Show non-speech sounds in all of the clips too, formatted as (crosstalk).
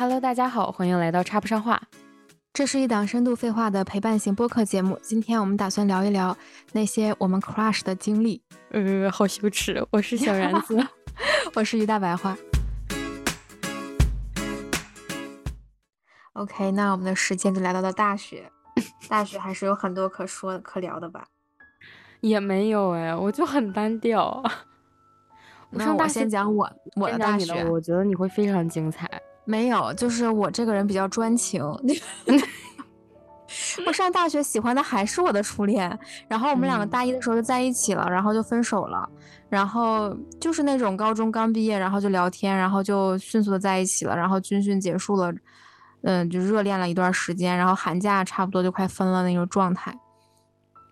Hello，大家好，欢迎来到插不上话。这是一档深度废话的陪伴型播客节目。今天我们打算聊一聊那些我们 crush 的经历。呃，好羞耻，我是小然子，(laughs) 我是于大白话。OK，那我们的时间就来到了大学。(laughs) 大学还是有很多可说可聊的吧？也没有哎，我就很单调。那我先讲我我的大学，我觉得你会非常精彩。没有，就是我这个人比较专情。(laughs) 我上大学喜欢的还是我的初恋，然后我们两个大一的时候就在一起了，然后就分手了，然后就是那种高中刚毕业，然后就聊天，然后就迅速的在一起了，然后军训结束了，嗯，就热恋了一段时间，然后寒假差不多就快分了那种状态。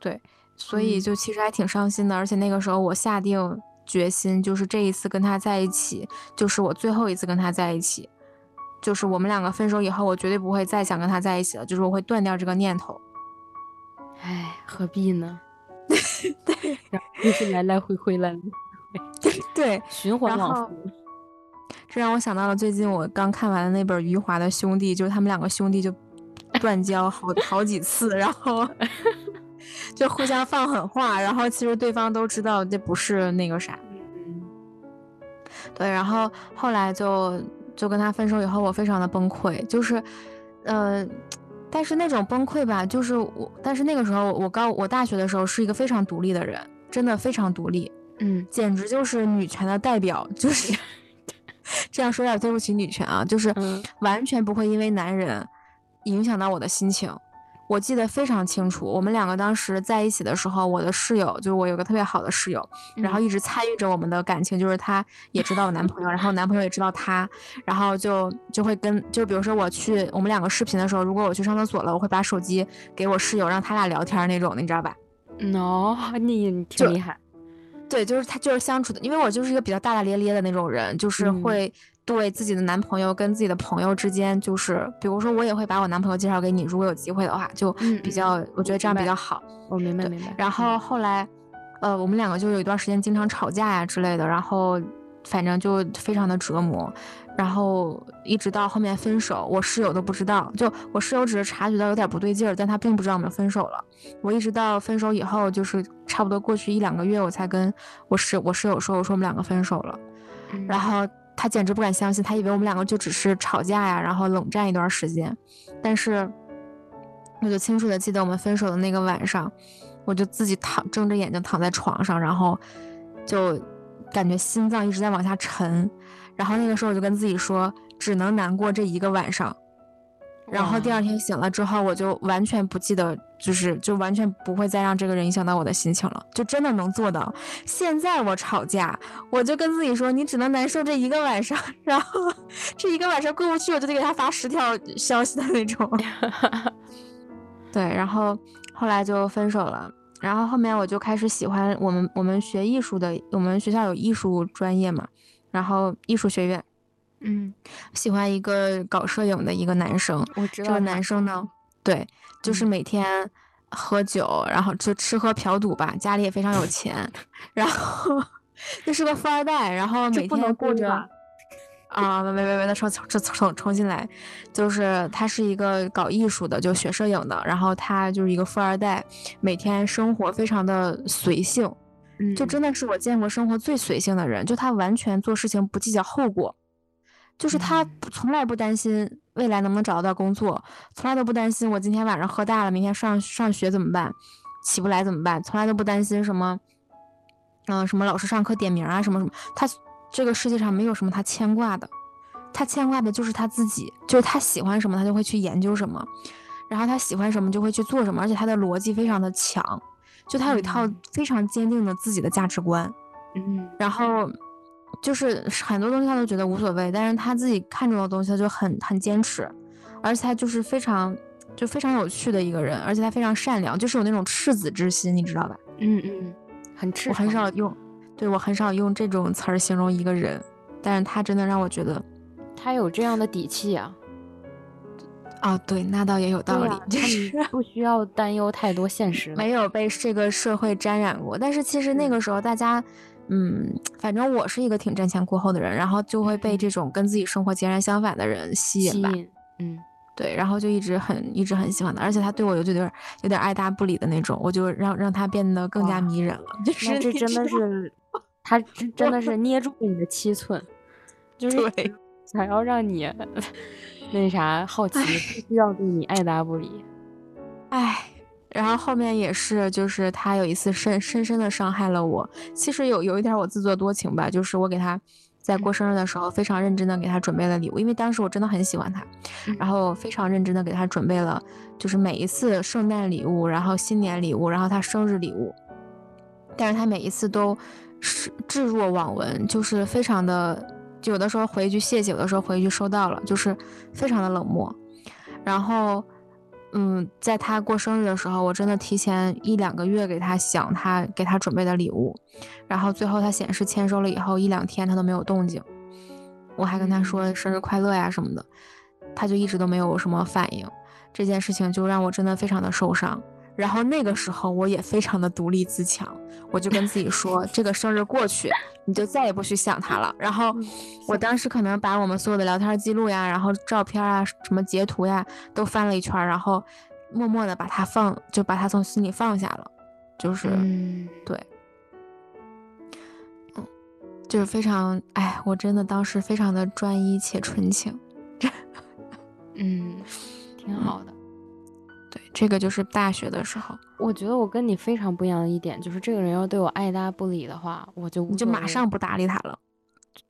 对，所以就其实还挺伤心的，而且那个时候我下定决心，就是这一次跟他在一起，就是我最后一次跟他在一起。就是我们两个分手以后，我绝对不会再想跟他在一起了。就是我会断掉这个念头。唉，何必呢？(laughs) 对，就是来来回回，来 (laughs) 对，(laughs) 循环往复。这让我想到了最近我刚看完的那本余华的兄弟，就是他们两个兄弟就断交好好几次，然后就互相放狠话，然后其实对方都知道这不是那个啥。嗯。对，然后后来就。就跟他分手以后，我非常的崩溃，就是，呃，但是那种崩溃吧，就是我，但是那个时候我高我大学的时候是一个非常独立的人，真的非常独立，嗯，简直就是女权的代表，就是 (laughs) 这样说有点对不起女权啊，就是完全不会因为男人影响到我的心情。我记得非常清楚，我们两个当时在一起的时候，我的室友就是我有个特别好的室友，然后一直参与着我们的感情，就是她也知道我男朋友，然后男朋友也知道她，然后就就会跟就比如说我去我们两个视频的时候，如果我去上厕所了，我会把手机给我室友，让他俩聊天那种，你知道吧？no，(laughs) 你挺厉害。对，就是他就是相处的，因为我就是一个比较大大咧咧的那种人，就是会。对自己的男朋友跟自己的朋友之间，就是比如说我也会把我男朋友介绍给你，如果有机会的话，就比较，我觉得这样比较好。我明白明白。然后后来，呃，我们两个就有一段时间经常吵架呀之类的，然后反正就非常的折磨，然后一直到后面分手，我室友都不知道，就我室友只是察觉到有点不对劲儿，但他并不知道我们分手了。我一直到分手以后，就是差不多过去一两个月，我才跟我室我室友说，我说我们两个分手了，然后。他简直不敢相信，他以为我们两个就只是吵架呀，然后冷战一段时间。但是，我就清楚的记得我们分手的那个晚上，我就自己躺睁着眼睛躺在床上，然后就感觉心脏一直在往下沉。然后那个时候我就跟自己说，只能难过这一个晚上。然后第二天醒了之后，我就完全不记得，就是就完全不会再让这个人影响到我的心情了，就真的能做到。现在我吵架，我就跟自己说，你只能难受这一个晚上，(laughs) 然后这一个晚上过不去，我就得给他发十条消息的那种。(laughs) 对，然后后来就分手了，然后后面我就开始喜欢我们我们学艺术的，我们学校有艺术专业嘛，然后艺术学院。嗯，喜欢一个搞摄影的一个男生。我知道这个男生呢，对，就是每天喝酒，然后就吃喝嫖赌吧，家里也非常有钱，然后就是个富二代，然后每天过着啊，喂喂喂喂，他重重重重新来，就是他是一个搞艺术的，就学摄影的，然后他就是一个富二代，每天生活非常的随性，就真的是我见过生活最随性的人，就他完全做事情不计较后果。就是他从来不担心未来能不能找得到工作，从来都不担心我今天晚上喝大了，明天上上学怎么办，起不来怎么办，从来都不担心什么，嗯，什么老师上课点名啊，什么什么，他这个世界上没有什么他牵挂的，他牵挂的就是他自己，就是他喜欢什么他就会去研究什么，然后他喜欢什么就会去做什么，而且他的逻辑非常的强，就他有一套非常坚定的自己的价值观，嗯，然后。就是很多东西他都觉得无所谓，但是他自己看中的东西他就很很坚持，而且他就是非常就非常有趣的一个人，而且他非常善良，就是有那种赤子之心，你知道吧？嗯嗯，很赤。我很少用，对我很少用这种词儿形容一个人，但是他真的让我觉得他有这样的底气啊。啊，对，那倒也有道理，就是不需要担忧太多现实，没有被这个社会沾染过。但是其实那个时候大家。嗯，反正我是一个挺瞻前顾后的人，然后就会被这种跟自己生活截然相反的人吸引吧。嗯，对，然后就一直很一直很喜欢他，而且他对我有就有点有点爱答不理的那种，我就让让他变得更加迷人了。就是这真的是，他 (laughs) 真真的是捏住了你的七寸，就是 (laughs) 想要让你 (laughs) 那啥好奇，不需要对你爱答不理。唉。然后后面也是，就是他有一次深深深的伤害了我。其实有有一点我自作多情吧，就是我给他在过生日的时候非常认真的给他准备了礼物，因为当时我真的很喜欢他，然后非常认真的给他准备了，就是每一次圣诞礼物，然后新年礼物，然后他生日礼物，但是他每一次都是置若罔闻，就是非常的，就有的时候回一句谢谢，有的时候回一句收到了，就是非常的冷漠，然后。嗯，在他过生日的时候，我真的提前一两个月给他想他给他准备的礼物，然后最后他显示签收了以后一两天他都没有动静，我还跟他说生日快乐呀什么的，他就一直都没有什么反应，这件事情就让我真的非常的受伤。然后那个时候我也非常的独立自强，我就跟自己说，(laughs) 这个生日过去，你就再也不许想他了。然后我当时可能把我们所有的聊天记录呀，然后照片啊，什么截图呀，都翻了一圈，然后默默的把他放，就把他从心里放下了。就是，对，嗯，就是非常，哎，我真的当时非常的专一且纯情，(laughs) 嗯，挺好的。这个就是大学的时候，我觉得我跟你非常不一样的一点就是，这个人要对我爱答不理的话，我就你就马上不搭理他了。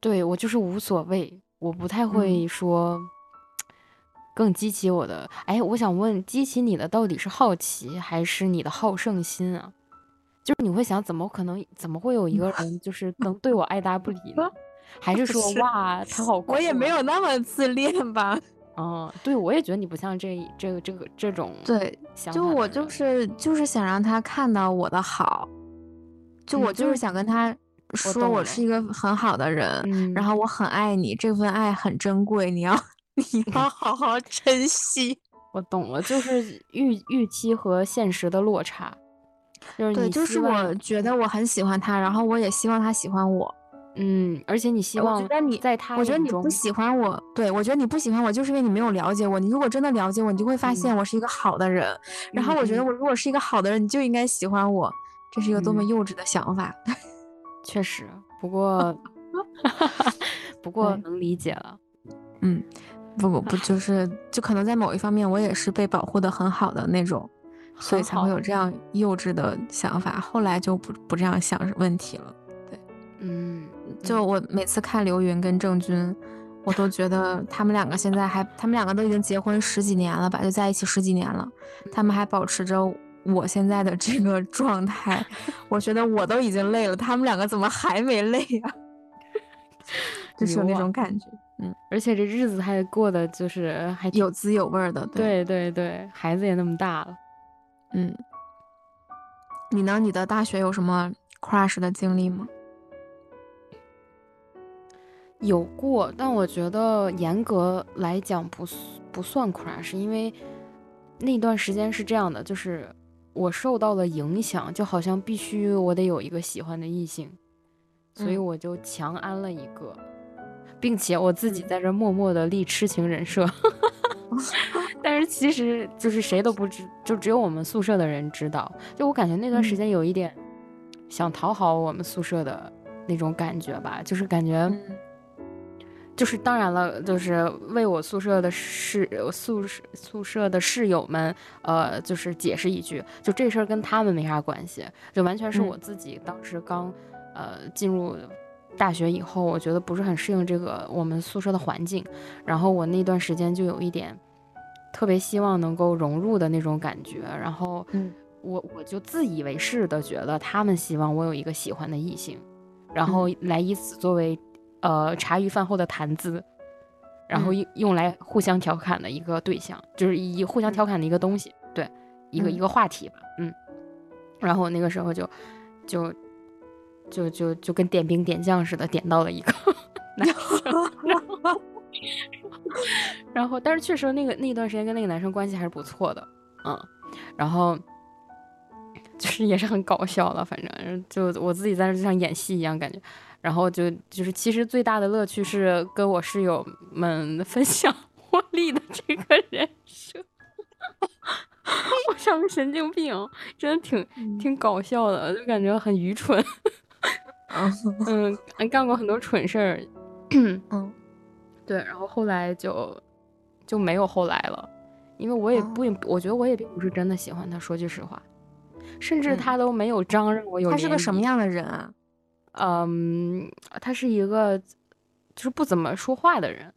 对我就是无所谓，我不太会说更激起我的。哎，我想问，激起你的到底是好奇还是你的好胜心啊？就是你会想，怎么可能，怎么会有一个人就是能对我爱答不理呢？(laughs) 还是说，哇，他好，我也没有那么自恋吧。哦，对，我也觉得你不像这这个这个这种对，就我就是就是想让他看到我的好，就我就是想跟他说我是一个很好的人，然后我很爱你，这份爱很珍贵，你要 (laughs) 你要 (laughs) 好好珍惜。我懂了，就是预预期和现实的落差，就是对，就是我觉得我很喜欢他，然后我也希望他喜欢我。嗯，而且你希望，我觉得你在他，我觉得你不喜欢我，对我觉得你不喜欢我，就是因为你没有了解我。你如果真的了解我，你就会发现我是一个好的人。然后我觉得我如果是一个好的人，你就应该喜欢我。这是一个多么幼稚的想法。(laughs) 确实，不过，(laughs) (laughs) 不过能理解了。嗯，不不不，就是就可能在某一方面，我也是被保护的很好的那种，所以才会有这样幼稚的想法。后来就不不这样想问题了。对，嗯。就我每次看刘云跟郑钧，我都觉得他们两个现在还，他们两个都已经结婚十几年了吧，就在一起十几年了，他们还保持着我现在的这个状态，(laughs) 我觉得我都已经累了，他们两个怎么还没累呀？(laughs) 就是有那种感觉，嗯，而且这日子还过得就是还有滋有味的，对对对，孩子也那么大了，嗯，你呢？你的大学有什么 crush 的经历吗？有过，但我觉得严格来讲不不算 crash，因为那段时间是这样的，就是我受到了影响，就好像必须我得有一个喜欢的异性，所以我就强安了一个，并且我自己在这默默的立痴情人设，(laughs) 但是其实就是谁都不知，就只有我们宿舍的人知道。就我感觉那段时间有一点想讨好我们宿舍的那种感觉吧，就是感觉。就是当然了，就是为我宿舍的室宿舍宿舍的室友们，呃，就是解释一句，就这事儿跟他们没啥关系，就完全是我自己当时刚，呃，进入大学以后，我觉得不是很适应这个我们宿舍的环境，然后我那段时间就有一点特别希望能够融入的那种感觉，然后我我就自以为是的觉得他们希望我有一个喜欢的异性，然后来以此作为。呃，茶余饭后的谈资，然后用用来互相调侃的一个对象，就是以互相调侃的一个东西，对，一个一个话题吧，嗯。然后那个时候就就就就就跟点兵点将似的，点到了一个 (laughs) 男生，然后但是确实那个那段时间跟那个男生关系还是不错的，嗯。然后就是也是很搞笑了，反正就我自己在那就像演戏一样感觉。然后就就是其实最大的乐趣是跟我室友们 (laughs) 分享茉莉的这个人设。(laughs) 我像个神经病，真的挺挺搞笑的，就感觉很愚蠢。(laughs) 嗯，干过很多蠢事儿。嗯，(clears throat) 对，然后后来就就没有后来了，因为我也不，我觉得我也并不是真的喜欢他，说句实话，甚至他都没有张让我有。他是个什么样的人啊？嗯，他是一个就是不怎么说话的人，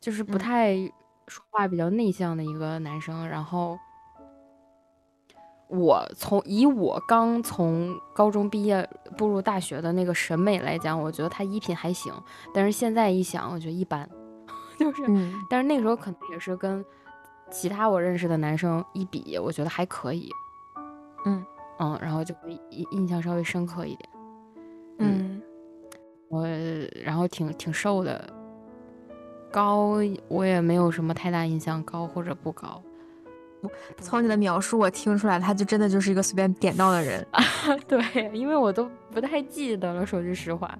就是不太说话，比较内向的一个男生。然后我从以我刚从高中毕业步入大学的那个审美来讲，我觉得他衣品还行。但是现在一想，我觉得一般，(laughs) 就是，但是那个时候可能也是跟其他我认识的男生一比，我觉得还可以。嗯嗯，然后就会印印象稍微深刻一点。嗯，我然后挺挺瘦的，高我也没有什么太大印象，高或者不高。(laughs) 从你的描述我听出来，他就真的就是一个随便点到的人。(laughs) 对，因为我都不太记得了，说句实话。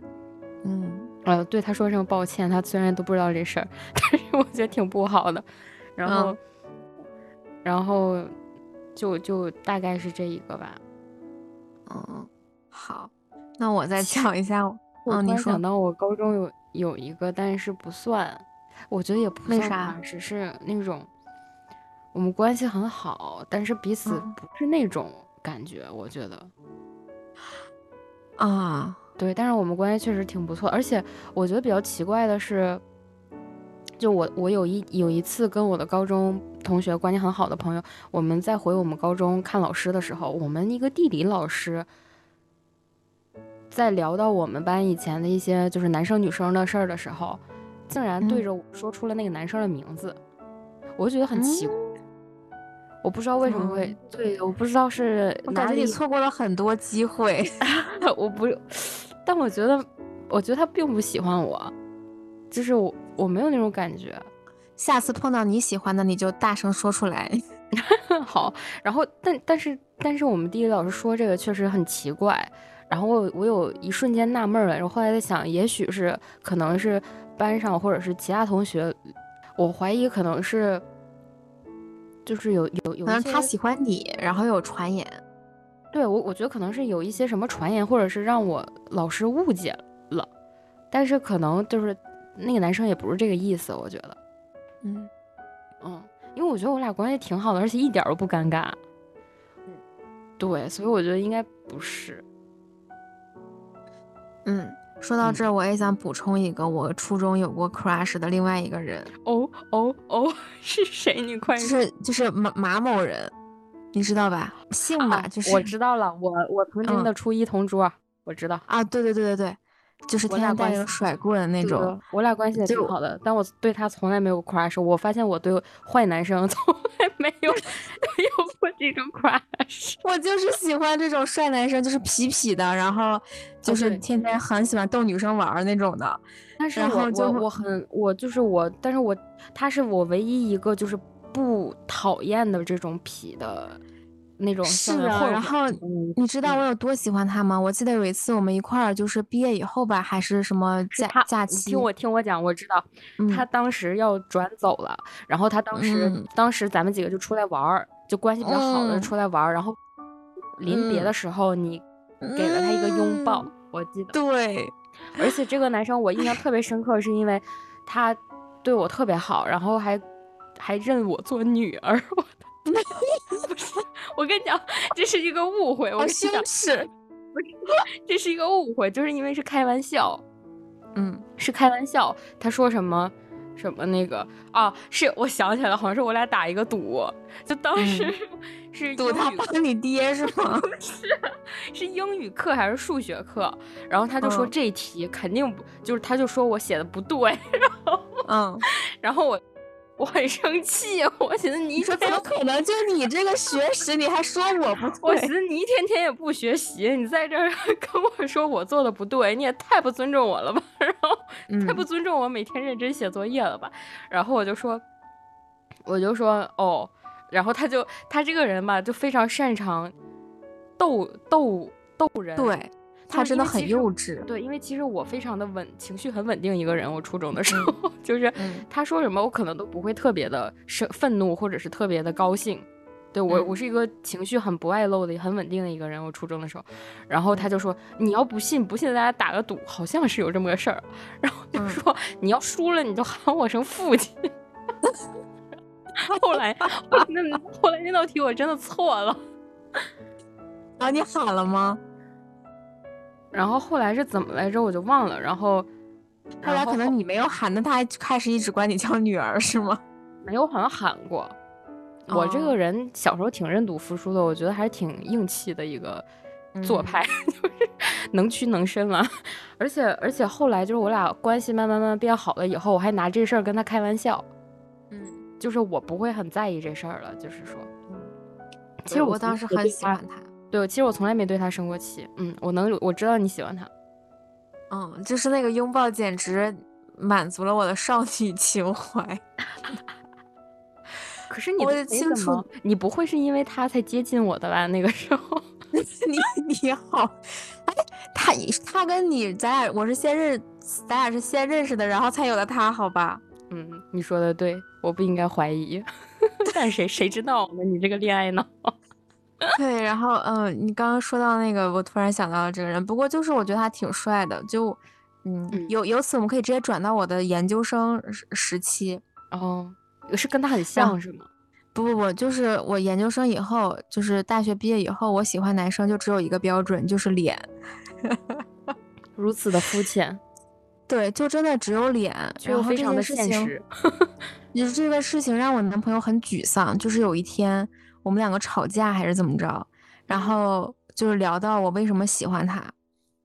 嗯，呃，对他说声抱歉，他虽然都不知道这事儿，(laughs) 但是我觉得挺不好的。然后，然后就就大概是这一个吧。嗯，好。那我再讲一下，我你想到我高中有有一个，但是不算，我觉得也不算啥，只是那种我们关系很好，但是彼此不是那种感觉，我觉得啊，对，但是我们关系确实挺不错，而且我觉得比较奇怪的是，就我我有一有一次跟我的高中同学关系很好的朋友，我们在回我们高中看老师的时候，我们一个地理老师。在聊到我们班以前的一些就是男生女生的事儿的时候，竟然对着我说出了那个男生的名字，我就觉得很奇怪，我不知道为什么会对，我不知道是我感觉你错过了很多机会，(laughs) 我不，但我觉得，我觉得他并不喜欢我，就是我我没有那种感觉，下次碰到你喜欢的你就大声说出来，(laughs) 好，然后但但是但是我们地理老师说这个确实很奇怪。然后我我有一瞬间纳闷了，然后后来在想，也许是可能是班上或者是其他同学，我怀疑可能是，就是有有有，可能他喜欢你，然后有传言，对我我觉得可能是有一些什么传言，或者是让我老师误解了，但是可能就是那个男生也不是这个意思，我觉得，嗯。嗯，因为我觉得我俩关系挺好的，而且一点都不尴尬，嗯，对，所以我觉得应该不是。嗯，说到这儿，我也想补充一个我初中有过 crush 的另外一个人。哦哦哦，(laughs) 是谁？你快就。是就是马马某人，你知道吧？姓马，就是我知道了。我我曾经的初一同桌，我知道。啊，对对对对对。就是天天带着甩棍那种，我俩关系也挺好的，但我对他从来没有 crush。我发现我对坏男生 (laughs) 从来没有 (laughs) 没有过这种 crush。我就是喜欢这种帅男生，就是痞痞的，然后就是天天很喜欢逗女生玩那种的。但是我我我很我就是我，但是我他是我唯一一个就是不讨厌的这种痞的。那种是啊，然后你知道我有多喜欢他吗？我记得有一次我们一块儿就是毕业以后吧，还是什么假假期？听我听我讲，我知道他当时要转走了，然后他当时当时咱们几个就出来玩儿，就关系比较好的出来玩儿，然后临别的时候你给了他一个拥抱，我记得。对，而且这个男生我印象特别深刻，是因为他对我特别好，然后还还认我做女儿。我跟你讲，这是一个误会。我羞耻，不是，这是一个误会，就是因为是开玩笑，嗯，是开玩笑。他说什么什么那个啊？是我想起来了，好像是我俩打一个赌，就当时是赌他帮你爹是吗？(laughs) 是，是英语课还是数学课？然后他就说这题肯定不，就是他就说我写的不对，然后嗯，(laughs) 然后我。我很生气，我寻思你说怎么可能？就你这个学识，你还说我不 (laughs) 对？我寻思你一天天也不学习，你在这儿 (laughs) 跟我说我做的不对，你也太不尊重我了吧？然后太不尊重我每天认真写作业了吧？然后我就说，我就说哦，然后他就他这个人吧，就非常擅长逗逗逗人。对，他真的很幼稚。对，因为其实我非常的稳，情绪很稳定一个人。我初中的时候，(laughs) 就是他说什么，我可能都不会特别的生愤怒，或者是特别的高兴。对我，我是一个情绪很不外露的、很稳定的一个人。我初中的时候，然后他就说：“你要不信，不信咱俩打个赌，好像是有这么个事儿。(laughs) ”然后就说：“你要输了，你就喊我声父亲。”后来，那后来那道题我真的错了。啊，你喊了吗？然后后来是怎么来着？我就忘了。然后后来可能你没有喊，那他还开始一直管你叫女儿是吗？(laughs) 没有，好像喊过。我这个人小时候挺认赌服输的，我觉得还是挺硬气的一个做派，(laughs) 就是能屈能伸嘛。而且而且后来就是我俩关系慢慢慢慢变好了以后，我还拿这事儿跟他开玩笑。嗯，就是我不会很在意这事儿了，就是说，其实我当时很喜欢他。对，其实我从来没对他生过气。嗯，我能我知道你喜欢他。嗯，就是那个拥抱简直满足了我的少女情怀。可是你的清楚，你不会是因为他才接近我的吧？那个时候，(laughs) 你你好，哎，他他跟你咱俩我是先认，咱俩是先认识的，然后才有的他，好吧？嗯，你说的对，我不应该怀疑，(laughs) 但谁谁知道呢？你这个恋爱脑。对，然后嗯，你刚刚说到那个，我突然想到了这个人，不过就是我觉得他挺帅的，就嗯，由由此我们可以直接转到我的研究生时期哦。是跟他很像是吗？不不不，就是我研究生以后，就是大学毕业以后，我喜欢男生就只有一个标准，就是脸，(laughs) 如此的肤浅。对，就真的只有脸，就非常的现实。(laughs) 就是这个事情让我男朋友很沮丧。就是有一天我们两个吵架还是怎么着，然后就是聊到我为什么喜欢他。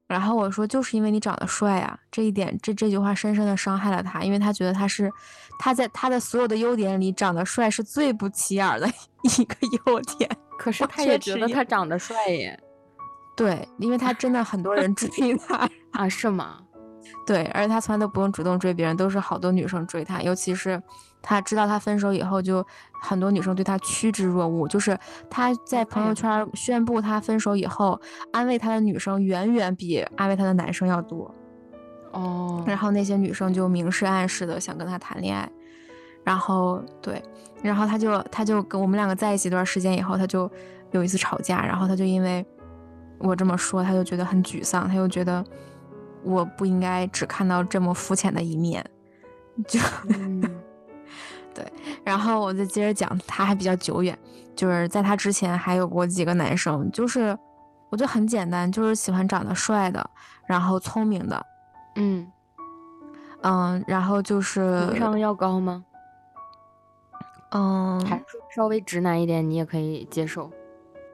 然后我说，就是因为你长得帅啊，这一点，这这句话深深的伤害了他，因为他觉得他是他在他的所有的优点里，长得帅是最不起眼的 (laughs) 一个优点。(laughs) 可是他也觉得他长得帅耶。对，因为他真的很多人追他啊，是吗？对，而且他从来都不用主动追别人，都是好多女生追他，尤其是。他知道他分手以后，就很多女生对他趋之若鹜。就是他在朋友圈宣布他分手以后，安慰他的女生远远比安慰他的男生要多。哦，然后那些女生就明示暗示的想跟他谈恋爱。然后对，然后他就他就跟我们两个在一起一段时间以后，他就有一次吵架，然后他就因为我这么说，他就觉得很沮丧，他又觉得我不应该只看到这么肤浅的一面，就。(laughs) 对，然后我再接着讲，他还比较久远，就是在他之前还有过几个男生，就是我觉得很简单，就是喜欢长得帅的，然后聪明的，嗯嗯，然后就是情商要高吗？嗯，还稍微直男一点，你也可以接受。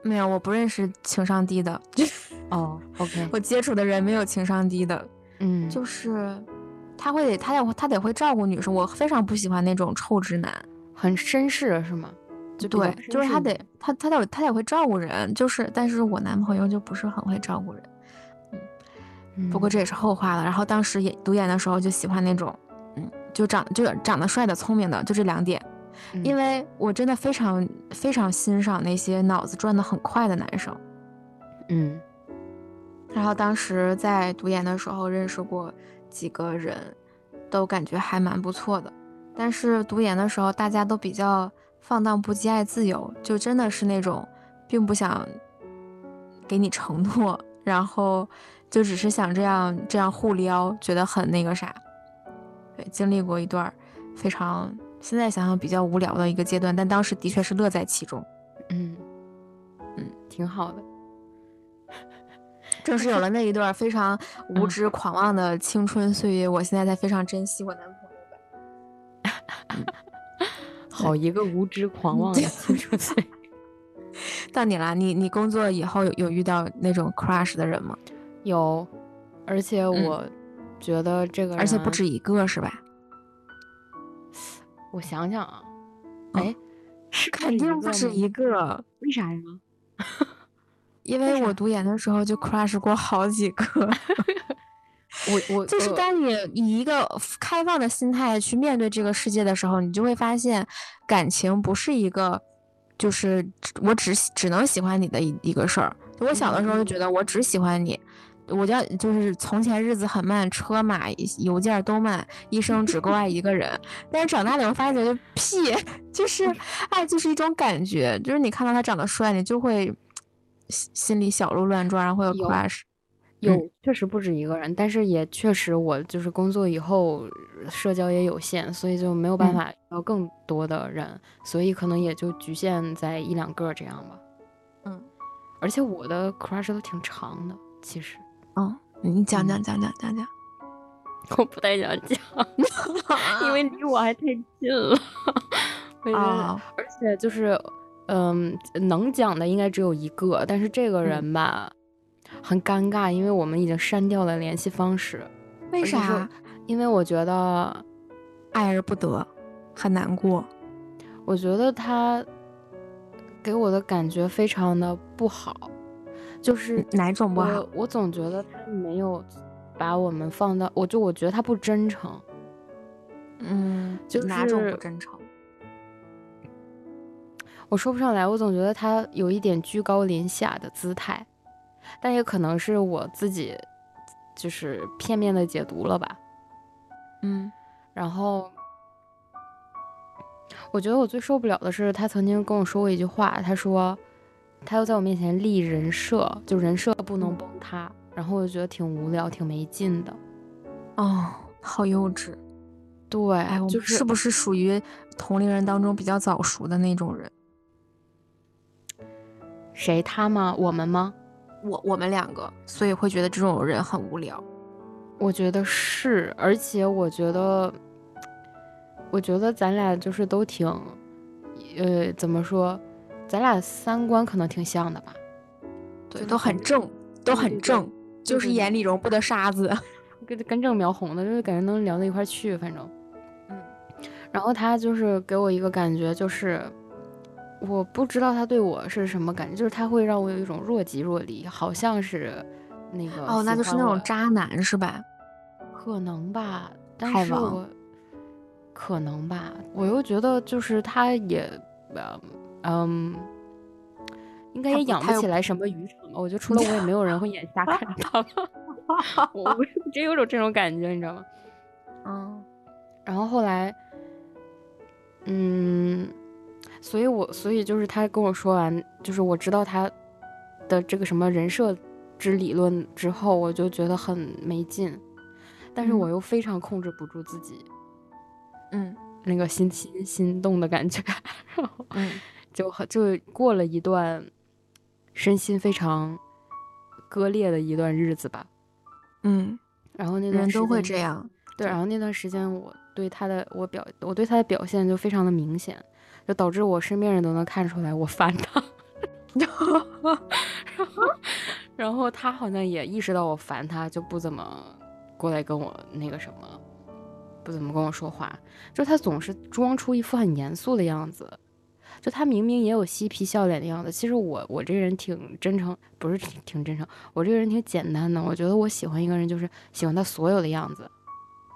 没有，我不认识情商低的。(laughs) 哦，(laughs) OK，我接触的人没有情商低的。嗯，就是。他会得，他得，他得会照顾女生。我非常不喜欢那种臭直男，很绅士是吗？就对，就是他得，他他得，他得会照顾人。就是，但是我男朋友就不是很会照顾人。嗯，不过这也是后话了。然后当时演读研的时候就喜欢那种，嗯，就长就长得帅的、聪明的，就这两点。因为我真的非常非常欣赏那些脑子转得很快的男生。嗯，然后当时在读研的时候认识过。几个人都感觉还蛮不错的，但是读研的时候大家都比较放荡不羁、爱自由，就真的是那种并不想给你承诺，(laughs) 然后就只是想这样这样互撩，觉得很那个啥。对，经历过一段非常现在想想比较无聊的一个阶段，但当时的确是乐在其中。嗯嗯，挺好的。正是有了那一段非常无知狂妄的青春岁月，我现在才非常珍惜我男朋友吧。(laughs) 好一个无知狂妄的青春岁月。(laughs) 到你了，你你工作以后有有遇到那种 crush 的人吗？有，而且我觉得这个，而且不止一个，是吧？我想想啊，哎，是肯定不止一个，为啥呀？因为我读研的时候就 crush 过好几个，(laughs) 我我就是当你以一个开放的心态去面对这个世界的时候，你就会发现，感情不是一个，就是我只只能喜欢你的一一个事儿，我小的时候就觉得我只喜欢你，我叫就是从前日子很慢，车马邮件都慢，一生只够爱一个人。但是长大了以后发现，屁，(laughs) 就是爱就是一种感觉，就是你看到他长得帅，你就会心里小鹿乱撞，然后会有 crush。有确实不止一个人，但是也确实我就是工作以后社交也有限，所以就没有办法遇到更多的人，所以可能也就局限在一两个这样吧。嗯，而且我的 crush 都挺长的，其实。嗯，你讲讲讲讲讲讲。(laughs) 我不太想讲，(laughs) 因为离我还太近了。(laughs) 啊。而且就是，嗯，能讲的应该只有一个，但是这个人吧。很尴尬，因为我们已经删掉了联系方式。为啥？因为我觉得爱而不得，很难过。我觉得他给我的感觉非常的不好，就是哪种不好？我总觉得他没有把我们放到，我就我觉得他不真诚。嗯，就是哪种不真诚？我说不上来，我总觉得他有一点居高临下的姿态。但也可能是我自己，就是片面的解读了吧。嗯，然后我觉得我最受不了的是，他曾经跟我说过一句话，他说他要在我面前立人设，就人设不能崩塌。然后我就觉得挺无聊，挺没劲的。哦，好幼稚。对，哎，我就是是不是属于同龄人当中比较早熟的那种人？谁？他吗？我们吗？我我们两个，所以会觉得这种人很无聊。我觉得是，而且我觉得，我觉得咱俩就是都挺，呃，怎么说，咱俩三观可能挺像的吧？对，都很正，都很正，就是眼里容不得沙子，(laughs) 跟跟正苗红的，就是感觉能聊到一块去，反正，嗯。然后他就是给我一个感觉，就是。我不知道他对我是什么感觉，就是他会让我有一种若即若离，好像是那个哦，那就是那种渣男是吧？可能吧，但是我可能吧，我又觉得就是他也，嗯，应该也养不起来什么渔场吧。我觉得除了我也没有人会眼瞎看 (laughs) 他吧。(laughs) 我真有种这种感觉，你知道吗？嗯，然后后来，嗯。所以，我所以就是他跟我说完，就是我知道他的这个什么人设之理论之后，我就觉得很没劲，但是我又非常控制不住自己，嗯，那个心心心动的感觉，然后嗯，(laughs) 就就过了一段身心非常割裂的一段日子吧，嗯，然后那段人都会这样，对，然后那段时间我对他的我表我对他的表现就非常的明显。就导致我身边人都能看出来我烦他，然后，然后他好像也意识到我烦他，就不怎么过来跟我那个什么，不怎么跟我说话。就他总是装出一副很严肃的样子，就他明明也有嬉皮笑脸的样子。其实我我这个人挺真诚，不是挺挺真诚，我这个人挺简单的。我觉得我喜欢一个人就是喜欢他所有的样子，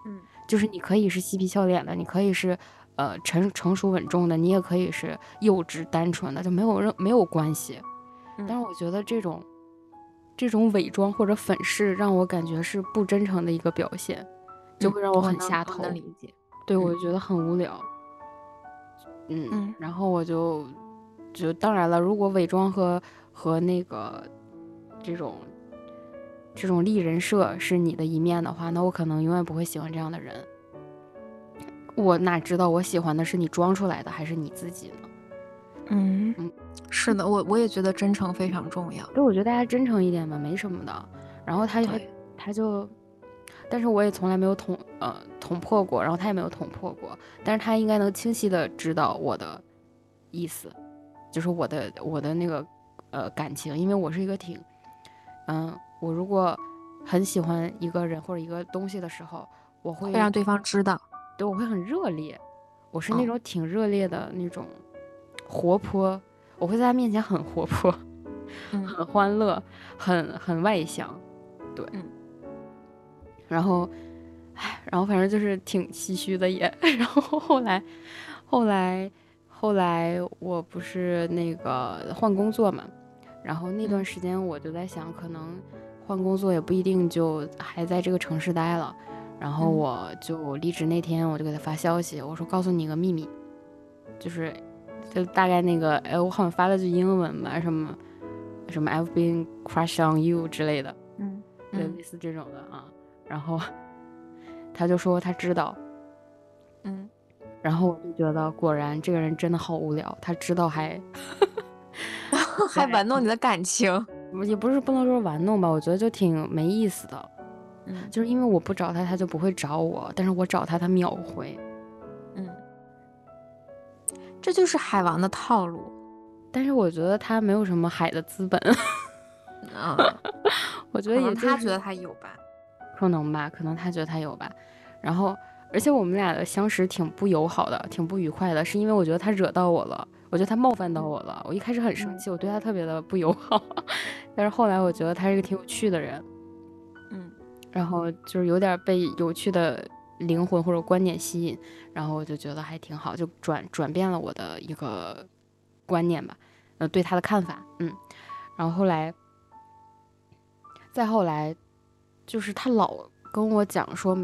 嗯，就是你可以是嬉皮笑脸的，你可以是。呃，成成熟稳重的，你也可以是幼稚单纯的，就没有任没有关系。但是我觉得这种这种伪装或者粉饰，让我感觉是不真诚的一个表现，就会让我很下头。理解，对我就觉得很无聊。嗯，然后我就就当然了，如果伪装和和那个这种这种立人设是你的一面的话，那我可能永远不会喜欢这样的人。我哪知道我喜欢的是你装出来的还是你自己呢？嗯嗯，是的，我我也觉得真诚非常重要。对，我觉得大家真诚一点吧，没什么的。然后他就他就，但是我也从来没有捅呃捅破过，然后他也没有捅破过。但是他应该能清晰的知道我的意思，就是我的我的那个呃感情，因为我是一个挺嗯，我如果很喜欢一个人或者一个东西的时候，我会让对方知道。对，我会很热烈，我是那种挺热烈的那种活泼，我会在他面前很活泼，很欢乐，很很外向，对，然后，唉，然后反正就是挺唏嘘的也，(laughs) 然后后来，后来，后来我不是那个换工作嘛，然后那段时间我就在想，可能换工作也不一定就还在这个城市待了。然后我就离职那天，我就给他发消息，我说告诉你个秘密，就是就大概那个，哎，我好像发了句英文吧，什么什么 I've been crush on you 之类的，嗯，对，类似这种的啊。然后他就说他知道，嗯，然后我就觉得果然这个人真的好无聊，他知道还 (laughs) 还玩弄你的感情，(laughs) 也不是不能说玩弄吧，我觉得就挺没意思的。嗯，就是因为我不找他，他就不会找我，但是我找他，他秒回。嗯，这就是海王的套路。但是我觉得他没有什么海的资本。嗯，我觉得也他觉得他有吧，可能吧，可能他觉得他有吧。然后，而且我们俩的相识挺不友好的，挺不愉快的，是因为我觉得他惹到我了，我觉得他冒犯到我了。我一开始很生气，我对他特别的不友好。(laughs) 但是后来我觉得他是一个挺有趣的人。然后就是有点被有趣的灵魂或者观点吸引，然后我就觉得还挺好，就转转变了我的一个观念吧，呃，对他的看法，嗯，然后后来，再后来，就是他老跟我讲说，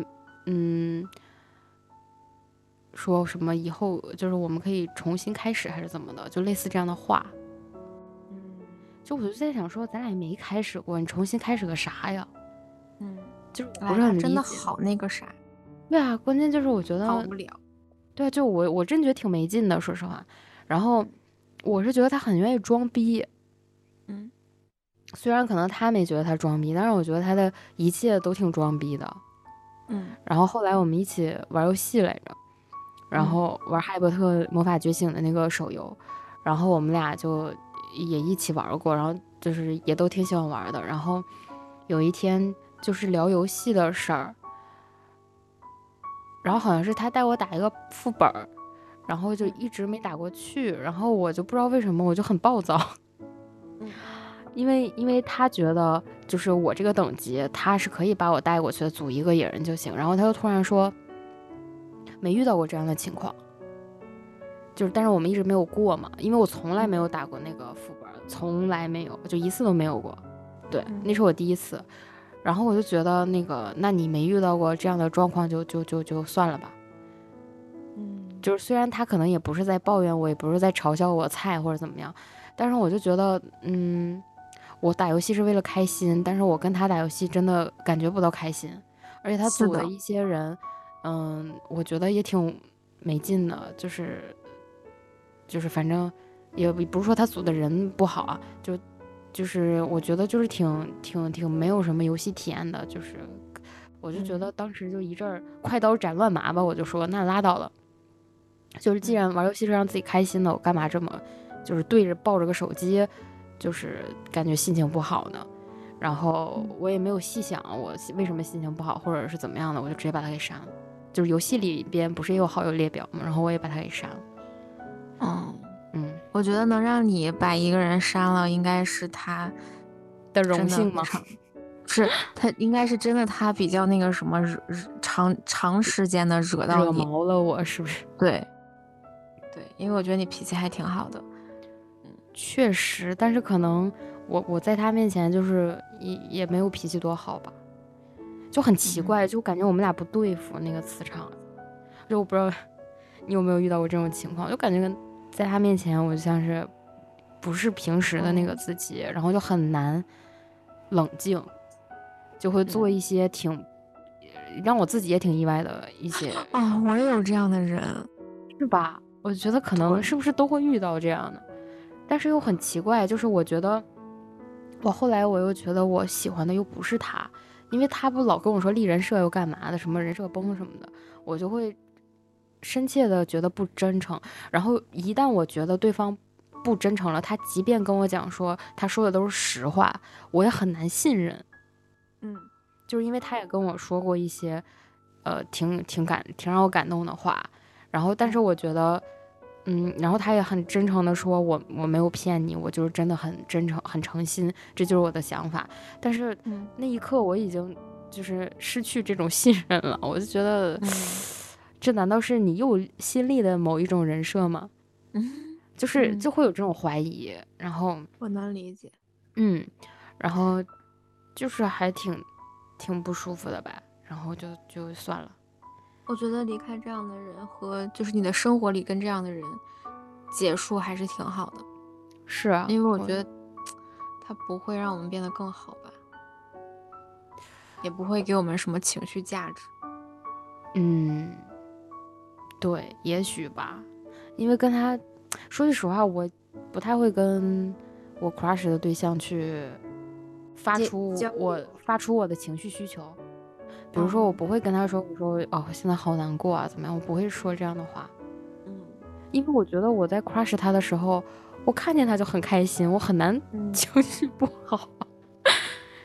嗯，说什么以后就是我们可以重新开始还是怎么的，就类似这样的话，嗯，就我就在想说，咱俩也没开始过，你重新开始个啥呀？嗯。就是不是很真的好那个啥，对啊，关键就是我觉得好无聊，对啊，就我我真觉得挺没劲的，说实话。然后我是觉得他很愿意装逼，嗯，虽然可能他没觉得他装逼，但是我觉得他的一切都挺装逼的，嗯。然后后来我们一起玩游戏来着，然后玩《哈利波特魔法觉醒》的那个手游，然后我们俩就也一起玩过，然后就是也都挺喜欢玩的。然后有一天。就是聊游戏的事儿，然后好像是他带我打一个副本儿，然后就一直没打过去，然后我就不知道为什么我就很暴躁，(laughs) 因为因为他觉得就是我这个等级他是可以把我带过去的，组一个野人就行，然后他又突然说没遇到过这样的情况，就是但是我们一直没有过嘛，因为我从来没有打过那个副本，从来没有，就一次都没有过，对，那是我第一次。然后我就觉得那个，那你没遇到过这样的状况，就就就就算了吧。嗯，就是虽然他可能也不是在抱怨我，也不是在嘲笑我菜或者怎么样，但是我就觉得，嗯，我打游戏是为了开心，但是我跟他打游戏真的感觉不到开心，而且他组的一些人，嗯，我觉得也挺没劲的，就是就是反正也不是说他组的人不好啊，就。就是我觉得就是挺挺挺没有什么游戏体验的，就是我就觉得当时就一阵儿快刀斩乱麻吧，我就说那拉倒了。就是既然玩游戏是让自己开心的，我干嘛这么就是对着抱着个手机，就是感觉心情不好呢？然后我也没有细想我为什么心情不好或者是怎么样的，我就直接把它给删了。就是游戏里边不是也有好友列表吗？然后我也把它给删了。嗯。嗯，我觉得能让你把一个人删了，应该是他的荣幸吗？是他应该是真的，他比较那个什么惹长长时间的惹到你，惹毛了我是不是？(laughs) 对，对，因为我觉得你脾气还挺好的。嗯，确实，但是可能我我在他面前就是也也没有脾气多好吧，就很奇怪，就感觉我们俩不对付那个磁场。就我不知道你有没有遇到过这种情况，就感觉。在他面前，我就像是不是平时的那个自己，然后就很难冷静，就会做一些挺让我自己也挺意外的一些啊。我也有这样的人，是吧？我觉得可能是不是都会遇到这样的，但是又很奇怪，就是我觉得我后来我又觉得我喜欢的又不是他，因为他不老跟我说立人设又干嘛的，什么人设崩什么的，我就会。深切的觉得不真诚，然后一旦我觉得对方不真诚了，他即便跟我讲说他说的都是实话，我也很难信任。嗯，就是因为他也跟我说过一些，呃，挺挺感挺让我感动的话，然后但是我觉得，嗯，然后他也很真诚的说，我我没有骗你，我就是真的很真诚很诚心，这就是我的想法。但是那一刻我已经就是失去这种信任了，我就觉得。这难道是你又新立的某一种人设吗？嗯，就是就会有这种怀疑，然后我能理解，嗯，然后就是还挺挺不舒服的吧，然后就就算了。我觉得离开这样的人和就是你的生活里跟这样的人结束还是挺好的，是啊，因为我觉得他不会让我们变得更好吧，也不会给我们什么情绪价值。嗯，对，也许吧，因为跟他说句实话，我不太会跟我 crush 的对象去发出我发出我的情绪需求。比如说，我不会跟他说，我说哦，现在好难过啊，怎么样？我不会说这样的话，嗯因为我觉得我在 crush 他的时候，我看见他就很开心，我很难嗯 (laughs) 情绪不好。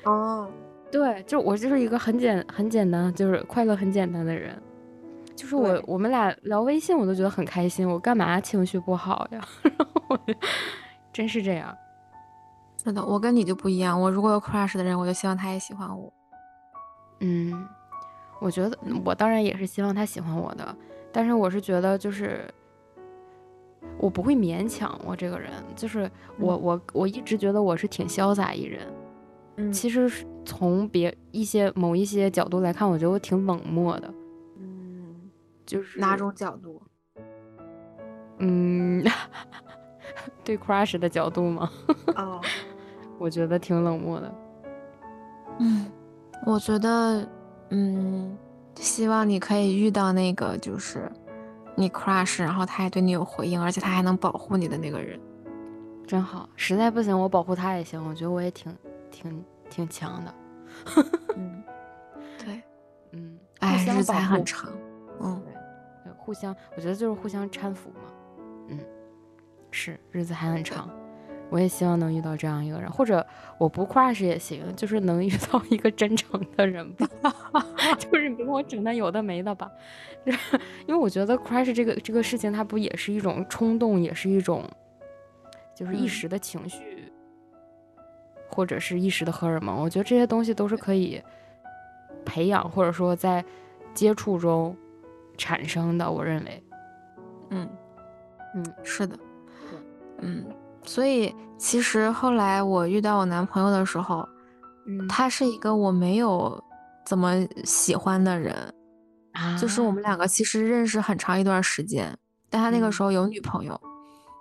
哦，对，就我就是一个很简很简单，就是快乐很简单的人。就是我我们俩聊微信，我都觉得很开心，我干嘛情绪不好呀？(laughs) 然后我就真是这样。真的，我跟你就不一样，我如果有 crush 的人，我就希望他也喜欢我。嗯，我觉得我当然也是希望他喜欢我的，但是我是觉得就是我不会勉强我这个人，就是我嗯我我一直觉得我是挺潇洒一人，嗯其实是从别一些某一些角度来看，我觉得我挺冷漠的，嗯，就是哪种角度？嗯，(laughs) 对 crush 的角度吗？哦，(laughs) 我觉得挺冷漠的。嗯，我觉得，嗯，希望你可以遇到那个就是你 crush，然后他还对你有回应，而且他还能保护你的那个人。真好，实在不行我保护他也行，我觉得我也挺挺挺强的。(laughs) 嗯，对，嗯，哎，日子还很长。嗯，对，互相，我觉得就是互相搀扶嘛。嗯，是，日子还很长，我也希望能遇到这样一个人，或者我不 crush 也行，就是能遇到一个真诚的人吧，(laughs) 就是别跟我整那有的没的吧。因为我觉得 crush 这个这个事情，它不也是一种冲动，也是一种就是一嗯时的情绪，或者是一时的荷尔蒙。我觉得这些东西都是可以培养，或者说在接触中产生的。我认为，嗯，嗯，是的，嗯，所以其实后来我遇到我男朋友的时候，嗯。他是一个我没有怎么喜欢的人，啊，就是我们两个其实认识很长一段时间，但他那个时嗯。候有女朋友，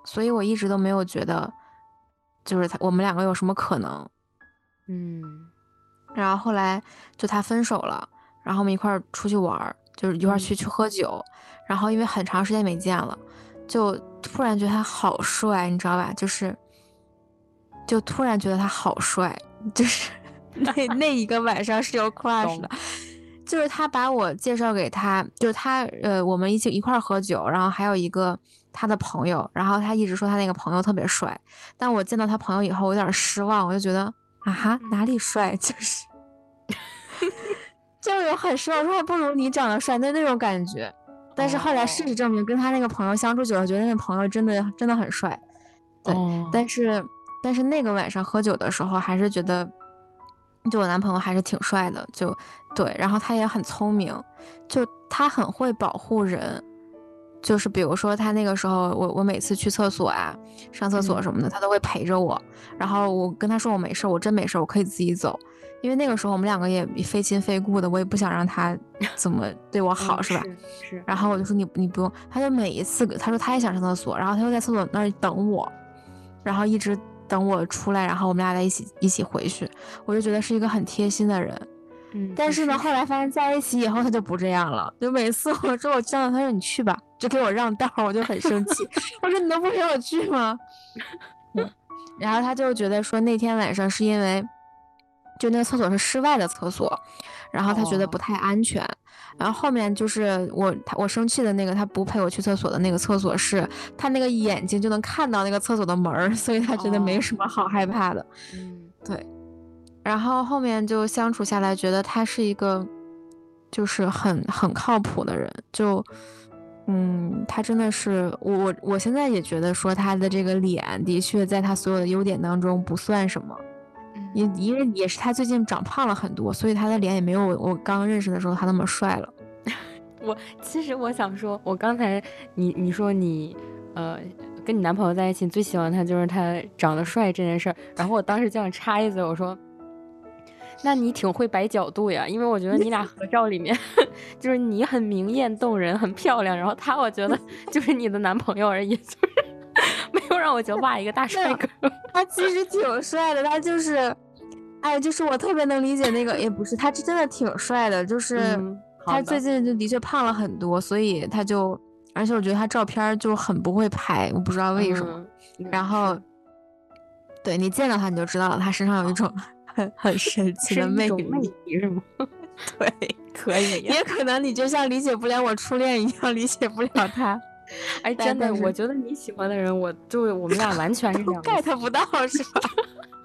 所以我一直都没有觉得，就是他我们两个有什么可能。嗯。然后后来就他分手了，然后我们一块儿出去玩儿，就是一块去去喝酒，然后因为很长时间没见了，就突然觉得他好帅，你知道吧？就是，就突然觉得他好帅，就是 (laughs) 那那一个晚上是有 (laughs) crush 的，就是他把我介绍给他，就是他呃我们一起一块儿喝酒，然后还有一个他的朋友，然后他一直说他那个朋友特别帅，但我见到他朋友以后，我有点失望，我就觉得啊哈哪里帅，(laughs) 就是。就有很失望，我说还不如你长得帅的那种感觉。但是后来事实证明，跟他那个朋友相处久了，觉得那朋友真的真的很帅。对哦但是但是那个晚上喝酒的时候，还是觉得，就我男朋友还是挺帅的，就对，然后他也很聪明，就他很会保护人。就是比如说他那个时候，我我每次去厕所啊、上厕所嗯什么的，他都会陪着我。然后我跟他说我没事，我真没事，我可以自己走。因为那个时候我们两个也非亲非故的，我也不想让他怎么 (laughs) 对我好，嗯是吧？是，然后我就说你你不用，他就每一次他说他也想上厕所，然后他就在厕所那儿等我，然后一直等我出来，然后我们俩在一起一起回去，我就觉得是一个很贴心的人。嗯，但是呢，后来发现在一起以后他就不这样了，就每次我说我这样，他说你去吧，就给我让道，我就很生气，(laughs) 我说你能不陪我去吗？(laughs) 嗯，然后他就觉得说那天晚上是因为，就那个厕所是室外的厕所，然后他觉得不哦太安全。然后后面就是我他我生气的那个，他不陪我去厕所的那个厕所是他那个眼睛就能看到那个厕所的门儿，所以他觉得没什么好害怕的。嗯对，然后后面就相处下来，觉得他是一个就是很很靠谱的人，就嗯，他真的是我我我现在也觉得说他的这个脸的确在他所有的优点当中不算什么，嗯因因为也是他最近长胖了很多，所以他的脸也没有我我刚认识的时候他那么帅了。(laughs) 我其实我想说，我刚才你你说你呃跟你男朋友在一起，你最喜欢他就是他长得帅这件事儿。然后我当时就想插一嘴，我说，那你挺会摆角度呀，因为我觉得你俩合照里面，(laughs) 就是你很明艳动人，很漂亮，然后他我觉得 (laughs) 就是你的男朋友而已，就是没有让我觉得哇一个大帅哥。他其实挺帅的，他就是，哎，就是我特别能理解那个，也不是，他真的挺帅的，就是他最近就的确胖了很多，所以他就。而且我觉得他照片就很不会拍，我不知道为什么。然后，对你见到他你就知道了，他身上有一种很很神奇的魅力，魅力是吗？(laughs) 对，可以。也可能你就像理解不了我初恋一样理解不了他。哎，真的，我觉得你喜欢的人，我就我们俩完全是两 get 不到，是吧？(laughs)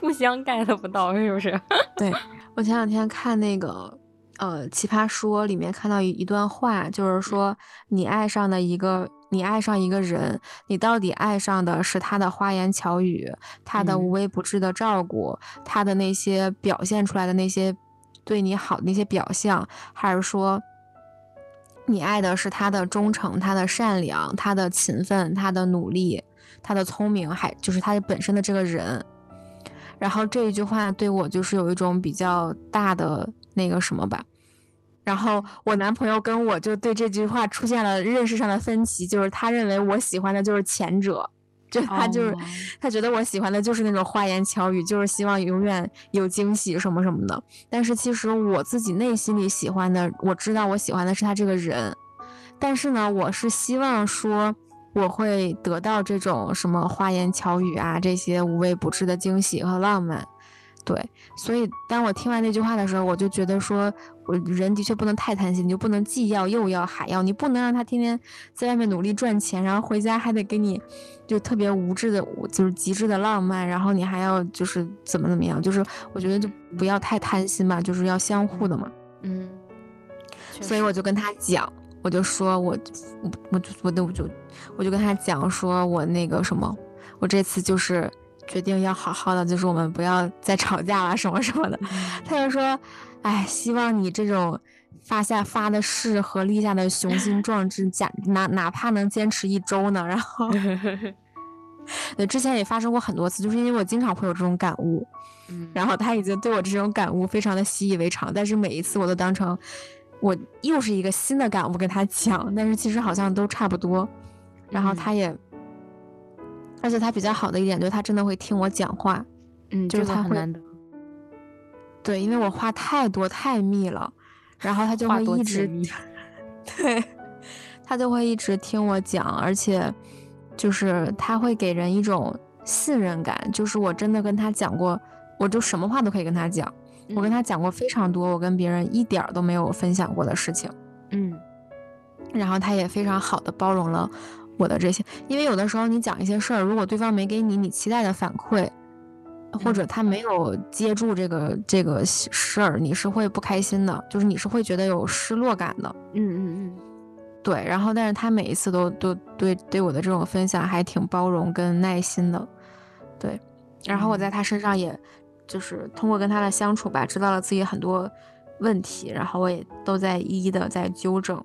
互相 get 不到，是不是？(laughs) 对我前两天看那个。呃，奇葩说里面看到一一段话，就是说你爱上的一个，你爱上一个人，你到底爱上的是他的花言巧语，他的无微不至的照顾，他的那些表现出来的那些对你好的那些表象，还是说你爱的是他的忠诚，他的善良，他的勤奋，他的努力，他的聪明，还就是他本身的这个人。然后这一句话对我就是有一种比较大的那个什么吧。然后我男朋友跟我就对这句话出现了认识上的分歧，就是他认为我喜欢的就是前者，就他就是他觉得我喜欢的就是那种花言巧语，就是希望永远有惊喜什么什么的。但是其实我自己内心里喜欢的，我知道我喜欢的是他这个人，但是呢，我是希望说我会得到这种什么花言巧语啊，这些无微不至的惊喜和浪漫。对，所以当我听完那句话的时候，我就觉得说，我人的确不能太贪心，你就不能既要又要还要，你不能让他天天在外面努力赚钱，然后回家还得给你就特别无知的，就是极致的浪漫，然后你还要就是怎么怎么样，就是我觉得就不要太贪心吧，就是要相互的嘛。嗯，所以我就跟他讲，我就说我我我就我就我就我就跟他讲说，我那个什么，我这次就是。决定要好好的，就是我们不要再吵架了，什么什么的。他就说：“哎，希望你这种发下发的誓和立下的雄心 (laughs) 壮志，假哪哪怕能坚持一周呢。”然后，(laughs) 对，之前也发生过很多次，就是因为我经常会有这种感悟。嗯，然后他已经对我这种感悟非常的习以为常，但是每一次我都当成我又是一个新的感悟跟他讲，但是其实好像都差不多。然后他也。而且他比较好的一点就是他真的会听我讲话，嗯，就是他会，对，因为我话太多太密了，然后他就会一直，对，他就会一直听我讲，而且就是他会给人一种信任感，就是我真的跟他讲过，我就什么话都可以跟他讲，我跟他讲过非常多我跟别人一点都没有分享过的事情，嗯，然后他也非常好的包容了。我的这些，因为有的时候你讲一些事儿，如果对方没给你你期待的反馈，或者他没有接住这个这个事儿，你是会不开心的，就是你是会觉得有失落感的。嗯嗯嗯，对。然后，但是他每一次都都对对我的这种分享还挺包容跟耐心的，对。然后我在他身上，也就是通过跟他的相处吧，知道了自己很多问题，然后我也都在一一的在纠正。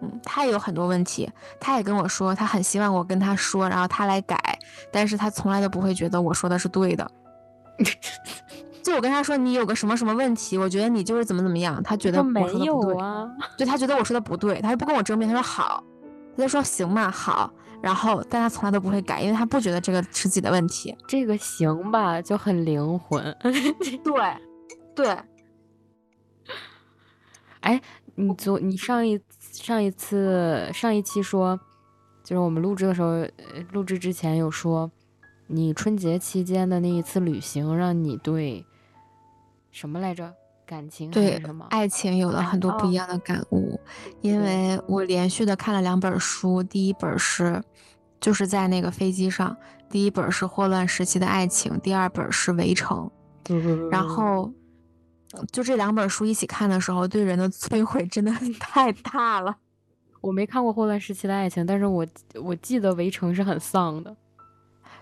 嗯，他也有很多问题，他也跟我说，他很希望我跟他说，然后他来改，但是他从来都不会觉得我说的是对的。(laughs) 就我跟他说，你有个什么什么问题，我觉得你就是怎么怎么样，他觉得没有啊，就他觉得我说的不对，他就不跟我争辩，他说好，他就说行嘛好，然后但他从来都不会改，因为他不觉得这个是自己的问题。这个行吧就很灵魂，(laughs) 对，对。哎，你昨你上一。上一次上一期说，就是我们录制的时候，录制之前有说，你春节期间的那一次旅行，让你对什么来着？感情对？爱情有了很多不一样的感悟。因为我连续的看了两本书，第一本是就是在那个飞机上，第一本是霍乱时期的爱情，第二本是围城。然后。就这两本书一起看的时候，对人的摧毁真的 (laughs) 太大了。我没看过《霍乱时期的爱情》，但是我我记得《围城》是很丧的。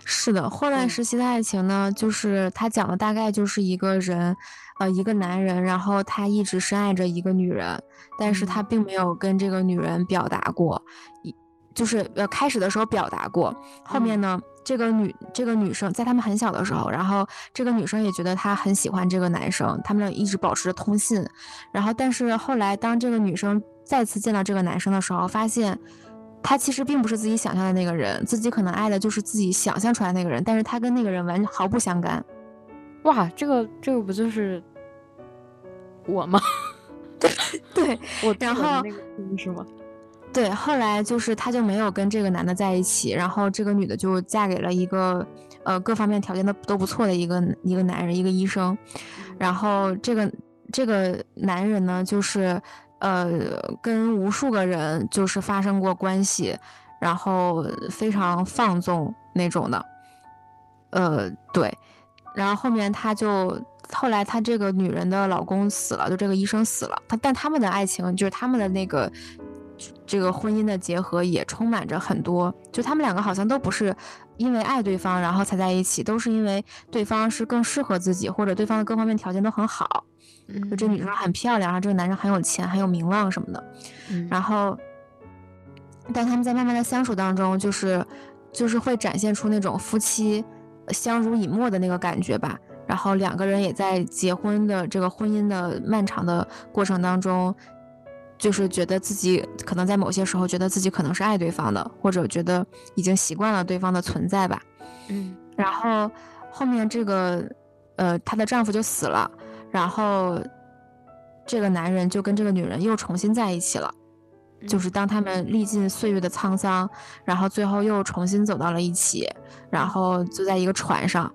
是的，《霍乱时期的爱情》呢，就是他讲的大概就是一个人，呃，一个男人，然后他一直深爱着一个女人，但是他并没有跟这个女人表达过，一就是呃开始的时候表达过，后面呢，这个女这个女生在他们很小的时候，然后这个女生也觉得他很喜欢这个男生，他们俩一直保持着通信，然后但是后来当这个女生再次见到这个男生的时候，发现他其实并不是自己想象的那个人，自己可能爱的就是自己想象出来那个人，但是他跟那个人完全毫不相干。哇，这个这个不就是我吗？(laughs) 对，(laughs) 我然后那个是吗？对，后来就是她就没有跟这个男的在一起，然后这个女的就嫁给了一个呃各方面条件都都不错的一个一个男人，一个医生。然后这个这个男人呢，就是呃跟无数个人就是发生过关系，然后非常放纵那种的。呃，对，然后后面他就后来她这个女人的老公死了，就这个医生死了，他但他们的爱情就是他们的那个。这个婚姻的结合也充满着很多，就他们两个好像都不是因为爱对方然后才在一起，都是因为对方是更适合自己，或者对方的各方面条件都很好。就这女生很漂亮，然后这个男生很有钱，很有名望什么的。然后，但他们在慢慢的相处当中，就是就是会展现出那种夫妻相濡以沫的那个感觉吧。然后两个人也在结婚的这个婚姻的漫长的过程当中。就是觉得自己可能在某些时候觉得自己可能是爱对方的，或者觉得已经习惯了对方的存在吧。嗯，然后后面这个呃，她的丈夫就死了，然后这个男人就跟这个女人又重新在一起了。就是当他们历尽岁月的沧桑，然后最后又重新走到了一起，然后就在一个船上，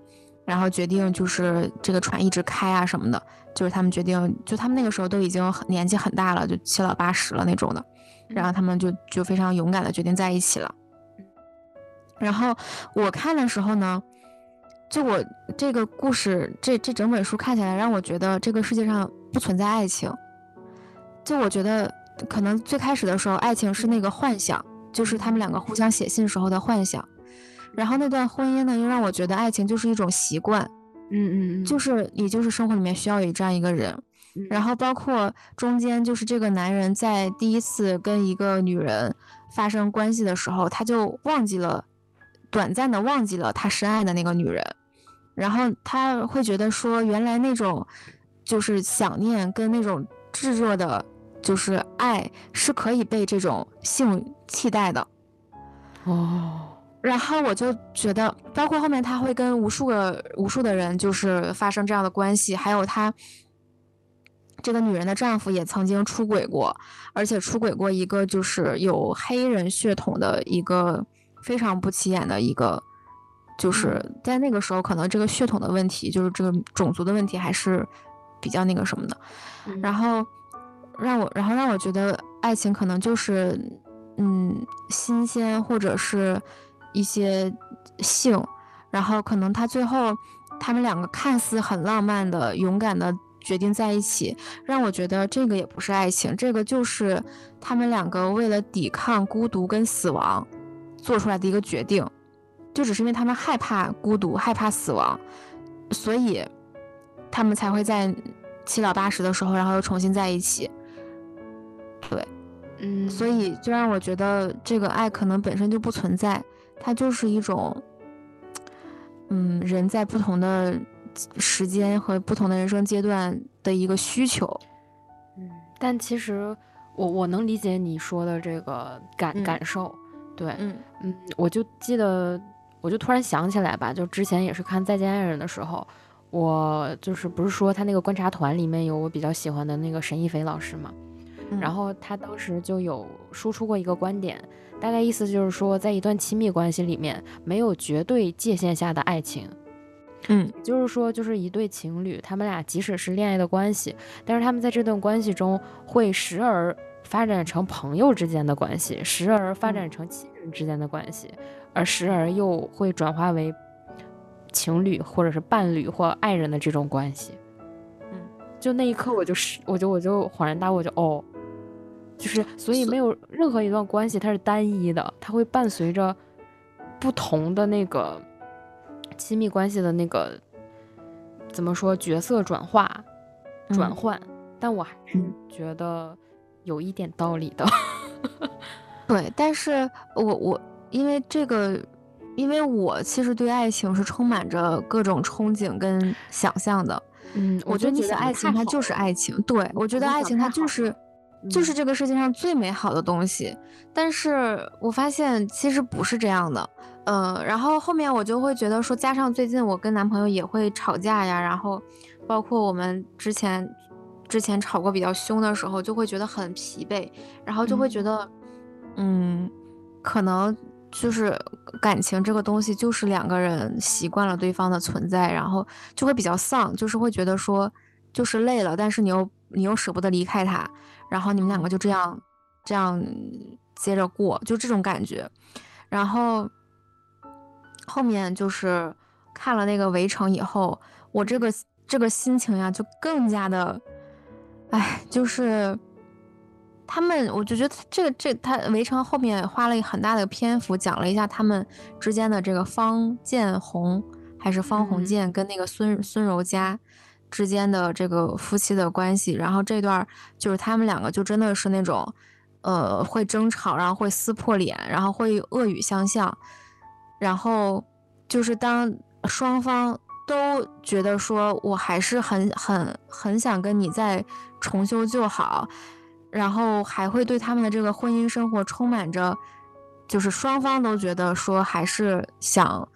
然后决定就是这个船一直开啊什么的。就是他们决定，就他们那个时候都已经年纪很大了，就七老八十了那种的，然后他们就就非常勇敢的决定在一起了。然后我看的时候呢，就我这个故事，这这整本书看起来让我觉得这个世界上不存在爱情。就我觉得可能最开始的时候，爱情是那个幻想，就是他们两个互相写信时候的幻想。然后那段婚姻呢，又让我觉得爱情就是一种习惯。嗯嗯嗯，就是也就是生活里面需要有这样一个人，然后包括中间就是这个男人在第一次跟一个女人发生关系的时候，他就忘记了，短暂的忘记了他深爱的那个女人，然后他会觉得说原来那种就是想念跟那种炙热的，就是爱是可以被这种性替代的，哦。然后我就觉得，包括后面他会跟无数个、无数的人就是发生这样的关系，还有他这个女人的丈夫也曾经出轨过，而且出轨过一个就是有黑人血统的一个非常不起眼的一个，就是在那个时候可能这个血统的问题，就是这个种族的问题还是比较那个什么的。然后让我，然后让我觉得爱情可能就是嗯新鲜或者是。一些性，然后可能他最后他们两个看似很浪漫的、勇敢的决定在一起，让我觉得这个也不是爱情，这个就是他们两个为了抵抗孤独跟死亡做出来的一个决定，就只是因为他们害怕孤独、害怕死亡，所以他们才会在七老八十的时候，然后又重新在一起。对，嗯，所以就让我觉得这个爱可能本身就不存在。它就是一种，嗯，人在不同的时间和不同的人生阶段的一个需求，嗯，但其实我我能理解你说的这个感感受，对，嗯。嗯，我就记得，我就突然想起来吧，就之前也是看《再见爱人》的时候，我就是不是说他那个观察团里面有我比较喜欢的那个沈一菲老师嘛，然后他当时就有输出过一个观点。大概意思就是说，在一段亲密关系里面，没有绝对界限下的爱情。嗯，就是说，就是一对情侣，他们俩即使是恋爱的关系，但是他们在这段关系中会时而发展成朋友之间的关系，时而发展成亲人之间的关系，而时而又会转化为情侣或者是伴侣或爱人的这种关系。嗯，就那一刻，我就是，我就我就恍然大悟，就哦。就是，所以没有任何一段关系它是单一的，它会伴随着不同的那个亲密关系的那个怎么说角色转化、转换。但我还是觉得有一点道理的。(laughs) 对，但是我我因为这个，因为我其实对爱情是充满着各种憧憬跟想象的。嗯，我觉得你你的爱情它就是爱情，对我觉得爱情它就是就是这个世界上最美好的东西。但是我发现其实不是这样的。嗯，然后后面我就会觉得说，加上最近我跟男朋友也会吵架呀，然后包括我们之前之前吵过比较凶的时候，就会觉得很疲惫，然后就会觉得，嗯，可能就是感情这个东西就是两个人习惯了对方的存在，然后就会比较丧，就是会觉得说就是累了，但是你又你又舍不得离开他，然后你们两个就这样这样接着过，就这种感觉，然后。后面就是看了那个《围城》以后，我这个这个心情呀，就更加的，哎，就是他们，我就觉得这个这他《围城》后面花了很大的篇幅讲了一下他们之间的这个方建红还是方鸿渐跟那个孙孙柔嘉之间的这个夫妻的关系，然后这段就是他们两个就真的是那种，呃，会争吵，然后会撕破脸，然后会恶语相向。然后就是当双方都觉得说我还是很很很想跟你再重修旧好，然后还会对他们的这个婚姻生活充满着，就是双方都觉得说还是想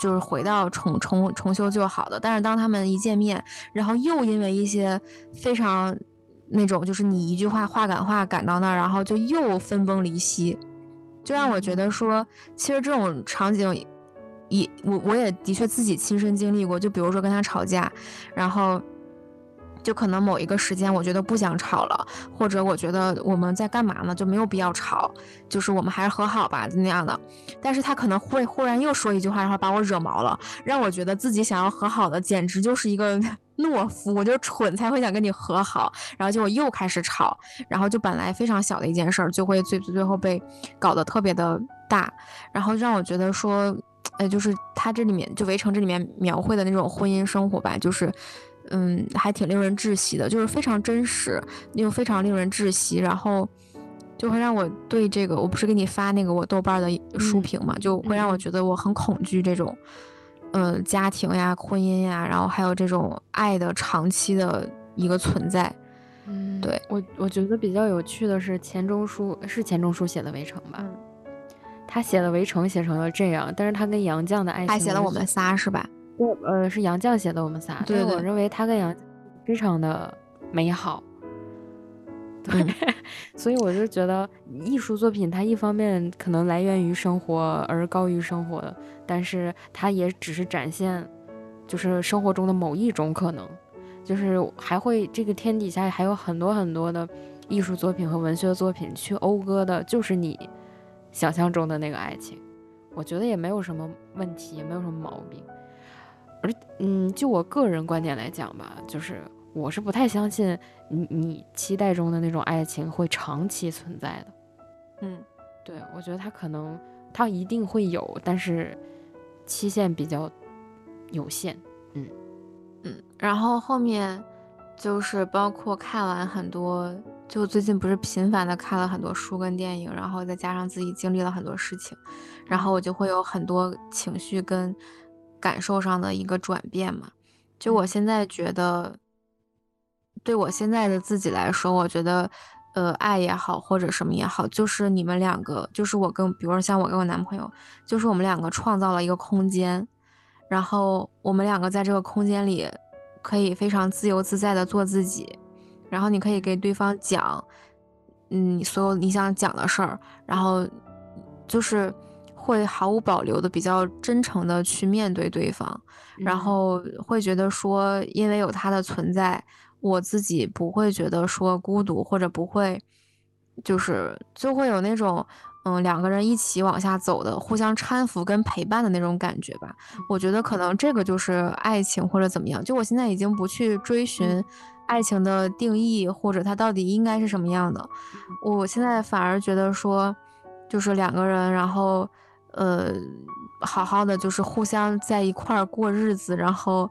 就是回到重重重修旧好的。但是当他们一见面，然后又因为一些非常那种就是你一句话话赶话赶到那儿，然后就又分崩离析。就让我觉得说，其实这种场景，也我我也的确自己亲身经历过。就比如说跟他吵架，然后就可能某一个时间，我觉得不想吵了，或者我觉得我们在干嘛呢，就没有必要吵，就是我们还是和好吧那样的。但是他可能会忽然又说一句话，然后把我惹毛了，让我觉得自己想要和好的简直就是一个。(laughs) 懦夫，我就蠢才会想跟你和好，然后结果又开始吵，然后就本来非常小的一件事儿，就会最最后被搞得特别的大，然后让我觉得说，呃，就是他这里面就围城这里面描绘的那种婚姻生活吧，就是，嗯，还挺令人窒息的，就是非常真实又非常令人窒息，然后就会让我对这个，我不是给你发那个我豆瓣的书评嘛，就会让我觉得我很恐惧这种。呃，家庭呀，婚姻呀，然后还有这种爱的长期的一个存在。嗯，对我我觉得比较有趣的是钱钟书是钱钟书写的《围城》吧？他写的《围城》写成了这样，但是他跟杨绛的爱情，他写了我们仨是吧？对，呃，是杨绛写的我们仨。对，我认为他跟杨非常的美好。对，(laughs) 所以我就觉得艺术作品它一方面可能来源于生活而高于生活的，但是它也只是展现，就是生活中的某一种可能，就是还会这个天底下还有很多很多的艺术作品和文学作品去讴歌的，就是你想象中的那个爱情，我觉得也没有什么问题，也没有什么毛病。而嗯，就我个人观点来讲吧，就是我是不太相信。你你期待中的那种爱情会长期存在的，嗯，对我觉得他可能他一定会有，但是期限比较有限，嗯嗯。然后后面就是包括看完很多，就最近不是频繁的看了很多书跟电影，然后再加上自己经历了很多事情，然后我就会有很多情绪跟感受上的一个转变嘛。就我现在觉得。对我现在的自己来说，我觉得，呃，爱也好，或者什么也好，就是你们两个，就是我跟，比如说像我跟我男朋友，就是我们两个创造了一个空间，然后我们两个在这个空间里，可以非常自由自在的做自己，然后你可以给对方讲，嗯，所有你想讲的事儿，然后就是会毫无保留的、比较真诚的去面对对方，然后会觉得说，因为有他的存在。我自己不会觉得说孤独，或者不会，就是就会有那种，嗯，两个人一起往下走的，互相搀扶跟陪伴的那种感觉吧。我觉得可能这个就是爱情或者怎么样。就我现在已经不去追寻爱情的定义，或者它到底应该是什么样的。我现在反而觉得说，就是两个人，然后，呃，好好的就是互相在一块儿过日子，然后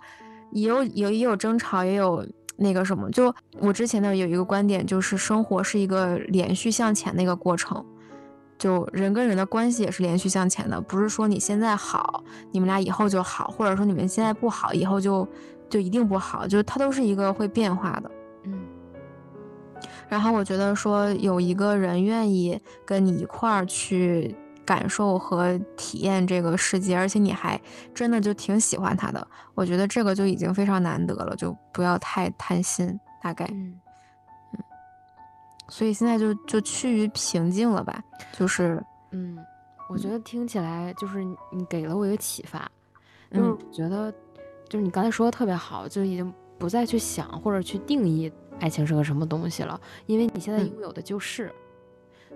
也有有也有争吵，也有。那个什么，就我之前呢有一个观点，就是生活是一个连续向前的一个过程，就人跟人的关系也是连续向前的，不是说你现在好，你们俩以后就好，或者说你们现在不好，以后就就一定不好，就它都是一个会变化的。嗯。然后我觉得说有一个人愿意跟你一块儿去感受和体验这个世界，而且你还真的就挺喜欢他的，我觉得这个就已经非常难得了，就不要太贪心，大概。嗯。嗯所以现在就就趋于平静了吧，就是，嗯，我觉得听起来就是你给了我一个启发，就是觉得，就是你刚才说的特别好，就已经不再去想或者去定义爱情是个什么东西了，因为你现在拥有的就是，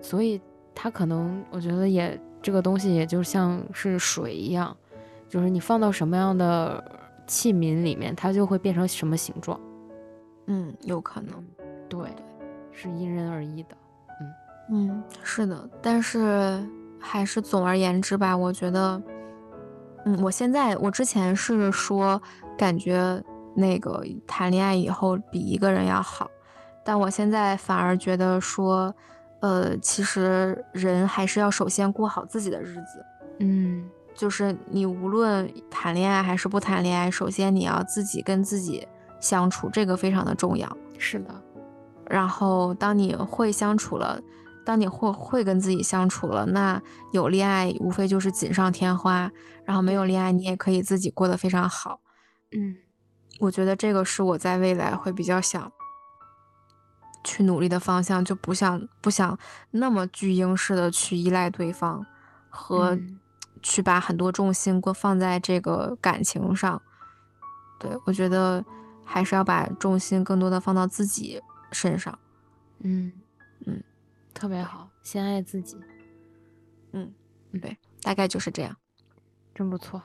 所以它可能我觉得也这个东西也就像是水一样，就是你放到什么样的器皿里面，它就会变成什么形状，嗯，有可能，对。是因人而异的，嗯嗯，是的，但是还是总而言之吧，我觉得，嗯，我现在我之前是说感觉那个谈恋爱以后比一个人要好，但我现在反而觉得说，呃，其实人还是要首先过好自己的日子，嗯，就是你无论谈恋爱还是不谈恋爱，首先你要自己跟自己相处，这个非常的重要，是的。然后，当你会相处了，当你会会跟自己相处了，那有恋爱无非就是锦上添花。然后没有恋爱，你也可以自己过得非常好。嗯，我觉得这个是我在未来会比较想去努力的方向，就不想不想那么巨婴式的去依赖对方，和去把很多重心过放在这个感情上。对我觉得还是要把重心更多的放到自己。身上，嗯嗯，特别好，先爱自己，嗯，对，大概就是这样，真不错。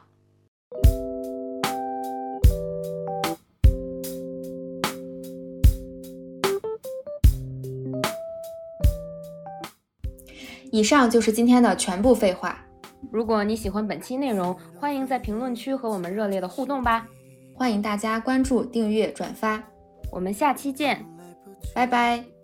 以上就是今天的全部废话。如果你喜欢本期内容，欢迎在评论区和我们热烈的互动吧。欢迎大家关注、订阅、转发，我们下期见。拜拜。